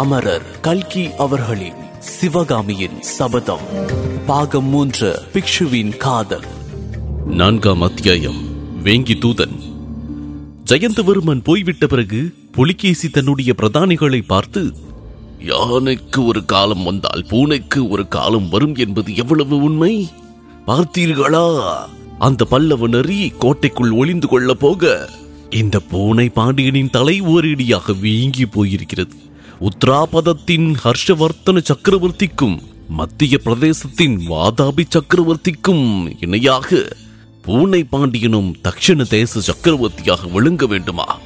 அமரர் கல்கி அவர்களின் சிவகாமியின் சபதம். பாகம் மூன்று பிக்ஷுவின் காதல். நான்காம் அத்தியாயம் வேங்கி தூதன். ஜெயந்தவர்மன் போய்விட்ட பிறகு புலிகேசி தன்னுடைய பிரதானிகளை பார்த்து யானைக்கு ஒரு காலம் வந்தால் பூனைக்கு ஒரு காலம் வரும் என்பது எவ்வளவு உண்மை? பார்த்தீர்களா? அந்த பல்லவ நரி கோட்டைக்குள் ஒளிந்து கொள்ள போக இந்த பூனை பாண்டியனின் தலை ஓரிடியாக வீங்கி போயிருக்கிறது. உத்ராபதத்தின் ஹர்ஷவர்த்தன சக்கரவர்த்திக்கும் மத்திய பிரதேசத்தின் வாதாபி சக்கரவர்த்திக்கும் இணையாக பூனை பாண்டியனும் தக்ஷண தேச சக்கரவர்த்தியாக விளங்க வேண்டுமா?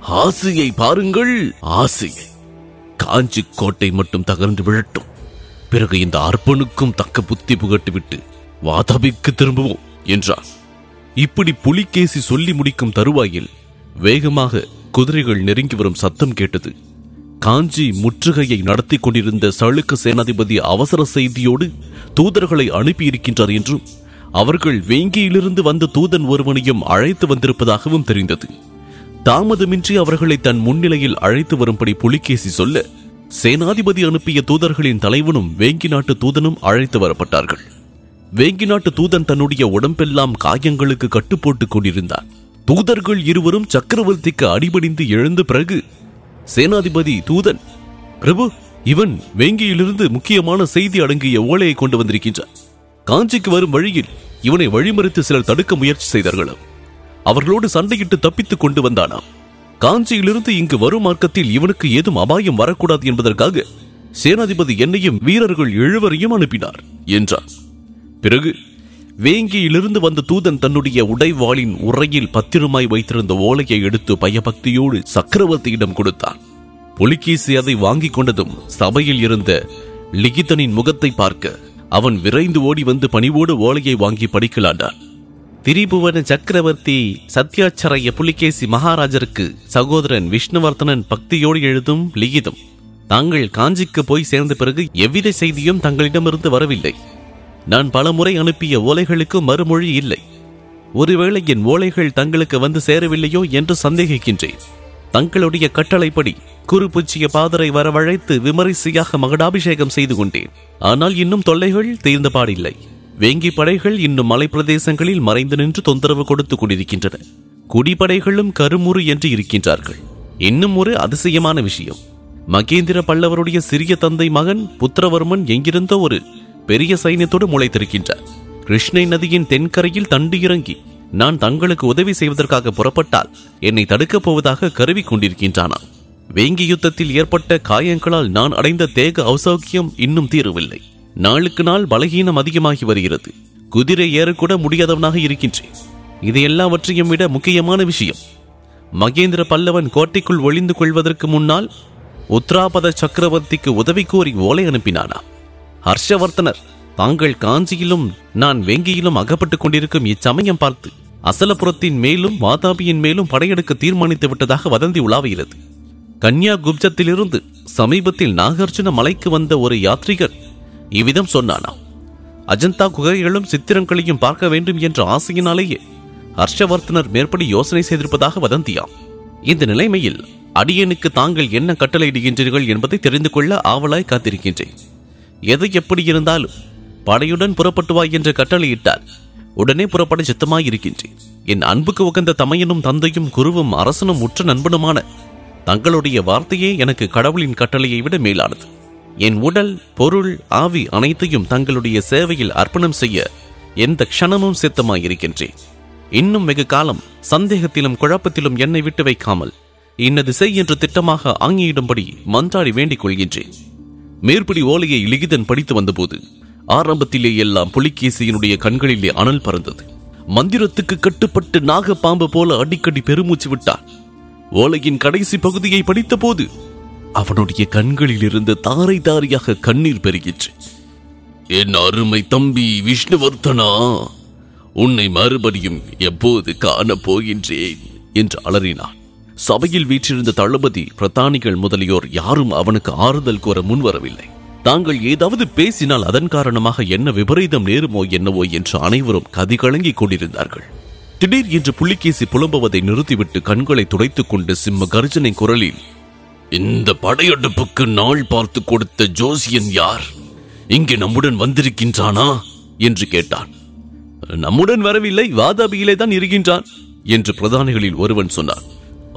ஆசையை பாருங்கள் ஆசையை. காஞ்சி கோட்டை மட்டும் தகர்ந்து விழட்டும். பிறகு இந்த அர்ப்பனுக்கும் தக்க புத்தி புகட்டுவிட்டு வாதாபிக்கு திரும்புவோம் என்றார் இப்படி புலிகேசி சொல்லி முடிக்கும் தருவாயில் வேகமாக குதிரைகள் நெருங்கி வரும் சத்தம் கேட்டது. காஞ்சி முற்றுகையை நடத்தி கொண்டிருந்த சளுக்க சேனாதிபதி அவசர செய்தியோடு தூதர்களை அனுப்பியிருக்கின்றார் என்றும் அவர்கள் வேங்கியிலிருந்து வந்த தூதன் ஒருவனையும் அழைத்து வந்திருப்பதாகவும் தெரிந்தது. தாமதமின்றி அவர்களை தன் முன்னிலையில் அழைத்து வரும்படி புலிகேசி சொல்ல சேனாதிபதி அனுப்பிய தூதர்களின் தலைவனும் வேங்கி நாட்டு தூதனும் அழைத்து வரப்பட்டார்கள். வேங்கி நாட்டு தூதன் தன்னுடைய உடம்பெல்லாம் காயங்களுக்கு கட்டுப்போட்டுக் கொண்டிருந்தான். தூதர்கள் இருவரும் சக்கரவர்த்திக்கு அடிபடிந்து எழுந்த பிறகு சேனாதிபதி தூதன். பிரபு இவன் வேங்கியிலிருந்து முக்கியமான செய்தி அடங்கிய ஓலையை கொண்டு வந்திருக்கின்றான். காஞ்சிக்கு வரும் வழியில் இவனை வழிமறித்து சிலர் தடுக்க முயற்சி செய்தார்களாம். அவர்களோடு சண்டையிட்டு தப்பித்துக் கொண்டு வந்தானாம். காஞ்சியிலிருந்து இங்கு வரும் மார்க்கத்தில் இவனுக்கு ஏதும் அபாயம் வரக்கூடாது என்பதற்காக சேனாதிபதி என்னையும் வீரர்கள் எழுவரையும் அனுப்பினார் என்றார் பிறகு வேங்கியிலிருந்து வந்த தூதன் தன்னுடைய உடைவாளின் உரையில் பத்திரமாய் வைத்திருந்த ஓலையை எடுத்து பயபக்தியோடு சக்கரவர்த்தியிடம் கொடுத்தான். புலிகேசி அதை வாங்கிக் கொண்டதும் சபையில் இருந்த லிகிதனின் முகத்தை பார்க்க அவன் விரைந்து ஓடி வந்து பணிவோடு ஓலையை வாங்கி படிக்கலாண்டான். திரிபுவன சக்கரவர்த்தி சத்யாச்சரைய புலிகேசி மகாராஜருக்கு சகோதரன் விஷ்ணுவர்த்தனன் பக்தியோடு எழுதும் லிகிதம். தாங்கள் காஞ்சிக்கு போய் சேர்ந்த பிறகு எவ்வித செய்தியும் தங்களிடமிருந்து வரவில்லை. நான் பலமுறை அனுப்பிய ஓலைகளுக்கு மறுமொழி இல்லை. ஒருவேளை என் ஓலைகள் தங்களுக்கு வந்து சேரவில்லையோ என்று சந்தேகிக்கின்றேன். தங்களுடைய கட்டளைப்படி குறுபுச்சிய பாதரை வரவழைத்து விமரிசையாக மகடாபிஷேகம் செய்து கொண்டேன். ஆனால் இன்னும் தொல்லைகள் தீர்ந்த பாடில்லை. வேங்கி படைகள் இன்னும் மலைப்பிரதேசங்களில் மறைந்து நின்று தொந்தரவு கொடுத்து கொண்டிருக்கின்றன. குடிப்படைகளும் கருமுறு என்று இருக்கின்றார்கள். இன்னும் ஒரு அதிசயமான விஷயம். மகேந்திர பல்லவருடைய சிறிய தந்தை மகன் புத்திரவர்மன் எங்கிருந்தோ ஒரு பெரிய சைன்யத்தோடு முளைத்திருக்கின்றார் கிருஷ்ணை நதியின் தென்கரையில் தண்டு இறங்கி நான் தங்களுக்கு உதவி செய்வதற்காக புறப்பட்டால் என்னை தடுக்கப் போவதாக கருவி கொண்டிருக்கின்றானாம். வேங்கி யுத்தத்தில் ஏற்பட்ட காயங்களால் நான் அடைந்த தேக அசௌக்கியம் இன்னும் தீரவில்லை. நாளுக்கு நாள் பலகீனம் அதிகமாகி வருகிறது. குதிரை ஏறக்கூட முடியாதவனாக இருக்கின்றேன். இது எல்லாவற்றையும் விட முக்கியமான விஷயம் மகேந்திர பல்லவன் கோட்டைக்குள் ஒளிந்து கொள்வதற்கு முன்னால் உத்ராபத சக்கரவர்த்திக்கு உதவி கோரி ஓலை அனுப்பினானா ஹர்ஷவர்த்தனர் தாங்கள் காஞ்சியிலும் நான் வேங்கியிலும் அகப்பட்டுக் கொண்டிருக்கும் இச்சமயம் பார்த்து அசலபுரத்தின் மேலும் வாதாபியின் மேலும் படையெடுக்க தீர்மானித்து விட்டதாக வதந்தி உலாவுகிறது கன்யா குப்ஜத்திலிருந்து சமீபத்தில் நாகார்ஜுன மலைக்கு வந்த ஒரு யாத்ரிகர் இவ்விதம் சொன்னானாம் அஜந்தா குகைகளும் சித்திரங்களையும் பார்க்க வேண்டும் என்ற ஆசையினாலேயே ஹர்ஷவர்த்தனர் மேற்படி யோசனை செய்திருப்பதாக வதந்தியாம். இந்த நிலைமையில் அடியனுக்கு தாங்கள் என்ன கட்டளையிடுகின்றீர்கள் என்பதை தெரிந்து கொள்ள ஆவலாய் காத்திருக்கின்றேன். எது எப்படி இருந்தாலும் படையுடன் புறப்பட்டு வா என்று கட்டளையிட்டால் உடனே புறப்பட சித்தமாய் இருக்கின்றேன் என் அன்புக்கு உகந்த தமையனும் தந்தையும் குருவும் அரசனும் உற்ற நண்பனுமான தங்களுடைய வார்த்தையே எனக்கு கடவுளின் கட்டளையை விட மேலானது. என் உடல் பொருள் ஆவி அனைத்தையும் தங்களுடைய சேவையில் அர்ப்பணம் செய்ய எந்த க்ஷணமும் சித்தமாயிருக்கின்றேன். இன்னும் வெகு காலம் சந்தேகத்திலும் குழப்பத்திலும் என்னை விட்டு வைக்காமல் இன்னது செய் என்று திட்டமாக ஆங்கியிடும்படி மன்றாடி வேண்டிக் கொள்கின்றேன். மேற்படி ஓலையை லிகிதன் படித்து வந்தபோது ஆரம்பத்திலே எல்லாம் புலிகேசியினுடைய கண்களிலே அனல் பறந்தது. மந்திரத்துக்கு கட்டுப்பட்டு நாகப்பாம்பு போல அடிக்கடி பெருமூச்சு விட்டான். ஓலையின் கடைசி பகுதியை படித்தபோது அவனுடைய கண்களில் இருந்து தாரை தாரையாக கண்ணீர் பெருகிற்று. என் அருமை தம்பி விஷ்ணுவர்த்தனா உன்னை மறுபடியும் எப்போது காணப் போகின்றேன் என்று அலறினான். சபையில் வீற்றிருந்த தளபதி பிரதானிகள் முதலியோர் யாரும் அவனுக்கு ஆறுதல் கூற முன்வரவில்லை. தாங்கள் ஏதாவது பேசினால் அதன் காரணமாக என்ன விபரீதம் நேருமோ என்னவோ என்று அனைவரும் கதிகலங்கிக் கொண்டிருந்தார்கள். திடீர் என்று புலிகேசி புலம்புவதை நிறுத்திவிட்டு கண்களை துடைத்துக் கொண்டு சிம்ம கர்ஜனை குரலில் இந்த படையெடுப்புக்கு நாள் பார்த்து கொடுத்த ஜோசியன் யார்? இங்கே நம்முடன் வந்திருக்கின்றானா? என்று கேட்டான். நம்முடன் வரவில்லை வாதாபியிலே தான் இருக்கின்றான் என்று பிரதானிகளில் ஒருவன் சொன்னான்.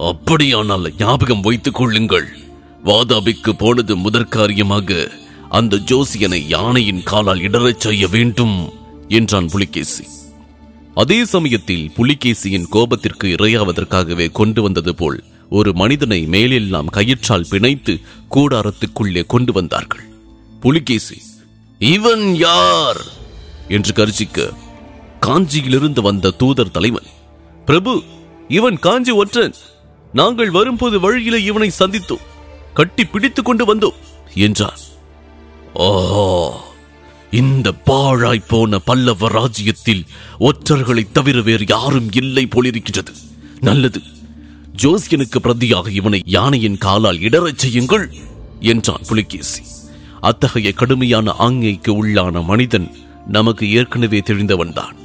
அப்படியானால் ஞாபகம் வைத்துக் கொள்ளுங்கள். வாதாபிக்கு போனது முதற்காரியமாக அந்த ஜோசியனை யானையின் காலால் இடறச் செய்ய வேண்டும் என்றான் புலிகேசி. அதே சமயத்தில் புலிகேசியின் கோபத்திற்கு இரையாவதற்காகவே கொண்டு வந்தது போல் ஒரு மனிதனை மேலெல்லாம் கயிற்றால் பிணைத்து கூடாரத்துக்குள்ளே கொண்டு வந்தார்கள். புலிகேசி இவன் யார்? என்று கர்ஜிக்க காஞ்சியிலிருந்து வந்த தூதர் தலைவன். பிரபு இவன் காஞ்சி ஒற்றன். நாங்கள் வரும்போது வழியிலே இவனை சந்தித்தோம் கட்டி பிடித்துக் கொண்டு வந்தோம் என்றார் ஓஹோ இந்த பாழாய் போன பல்லவ ராஜ்யத்தில் ஒற்றர்களைத் தவிர வேறு யாரும் இல்லை போலிருக்கிறது நல்லது ஜோசியனுக்கு பிரதியாக இவனை யானையின் காலால் இடறச் செய்யுங்கள் என்றான் புலிகேசி. அத்தகைய கடுமையான ஆங்கைக்கு உள்ளான மனிதன் நமக்கு ஏற்கனவே தெரிந்தவன்தான்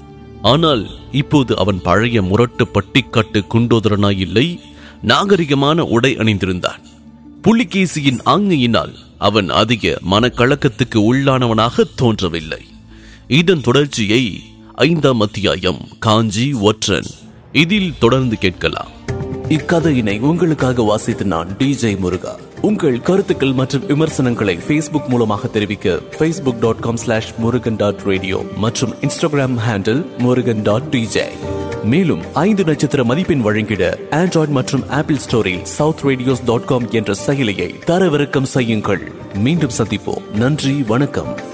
ஆனால் இப்போது அவன் பழைய முரட்டு பட்டிக்காட்டு குண்டோதரனாயில்லை நாகரிகமான உடை அணிந்திருந்தான். புலிகேசியின் ஆங்கையினால் அவன் அதிக மனக்கலக்கத்துக்கு உள்ளானவனாக தோன்றவில்லை. இதன் தொடர்ச்சியை ஐந்தாம் அத்தியாயம் காஞ்சி ஒற்றன் இதில் தொடர்ந்து கேட்கலாம். இக்கதையினை உங்களுக்காக வாசித்து நான் டிஜே முருகா. உங்கள் கருத்துக்கள் மற்றும் விமர்சனங்களை ஃபேஸ்புக் மூலமாக தெரிவிக்க Facebook dot com slash Murugan dot radio மற்றும் Instagram handle Murugan dot DJ மேலும் ஐந்து நட்சத்திர மதிப்பெண் வழங்கிட ஆண்ட்ராய்டு மற்றும் ஆப்பிள் ஸ்டோரில் சவுத் ரேடியோஸ் டாட் காம் என்ற செயலியை தரவிறக்கம் செய்யுங்கள். மீண்டும் சந்திப்போம். நன்றி வணக்கம்.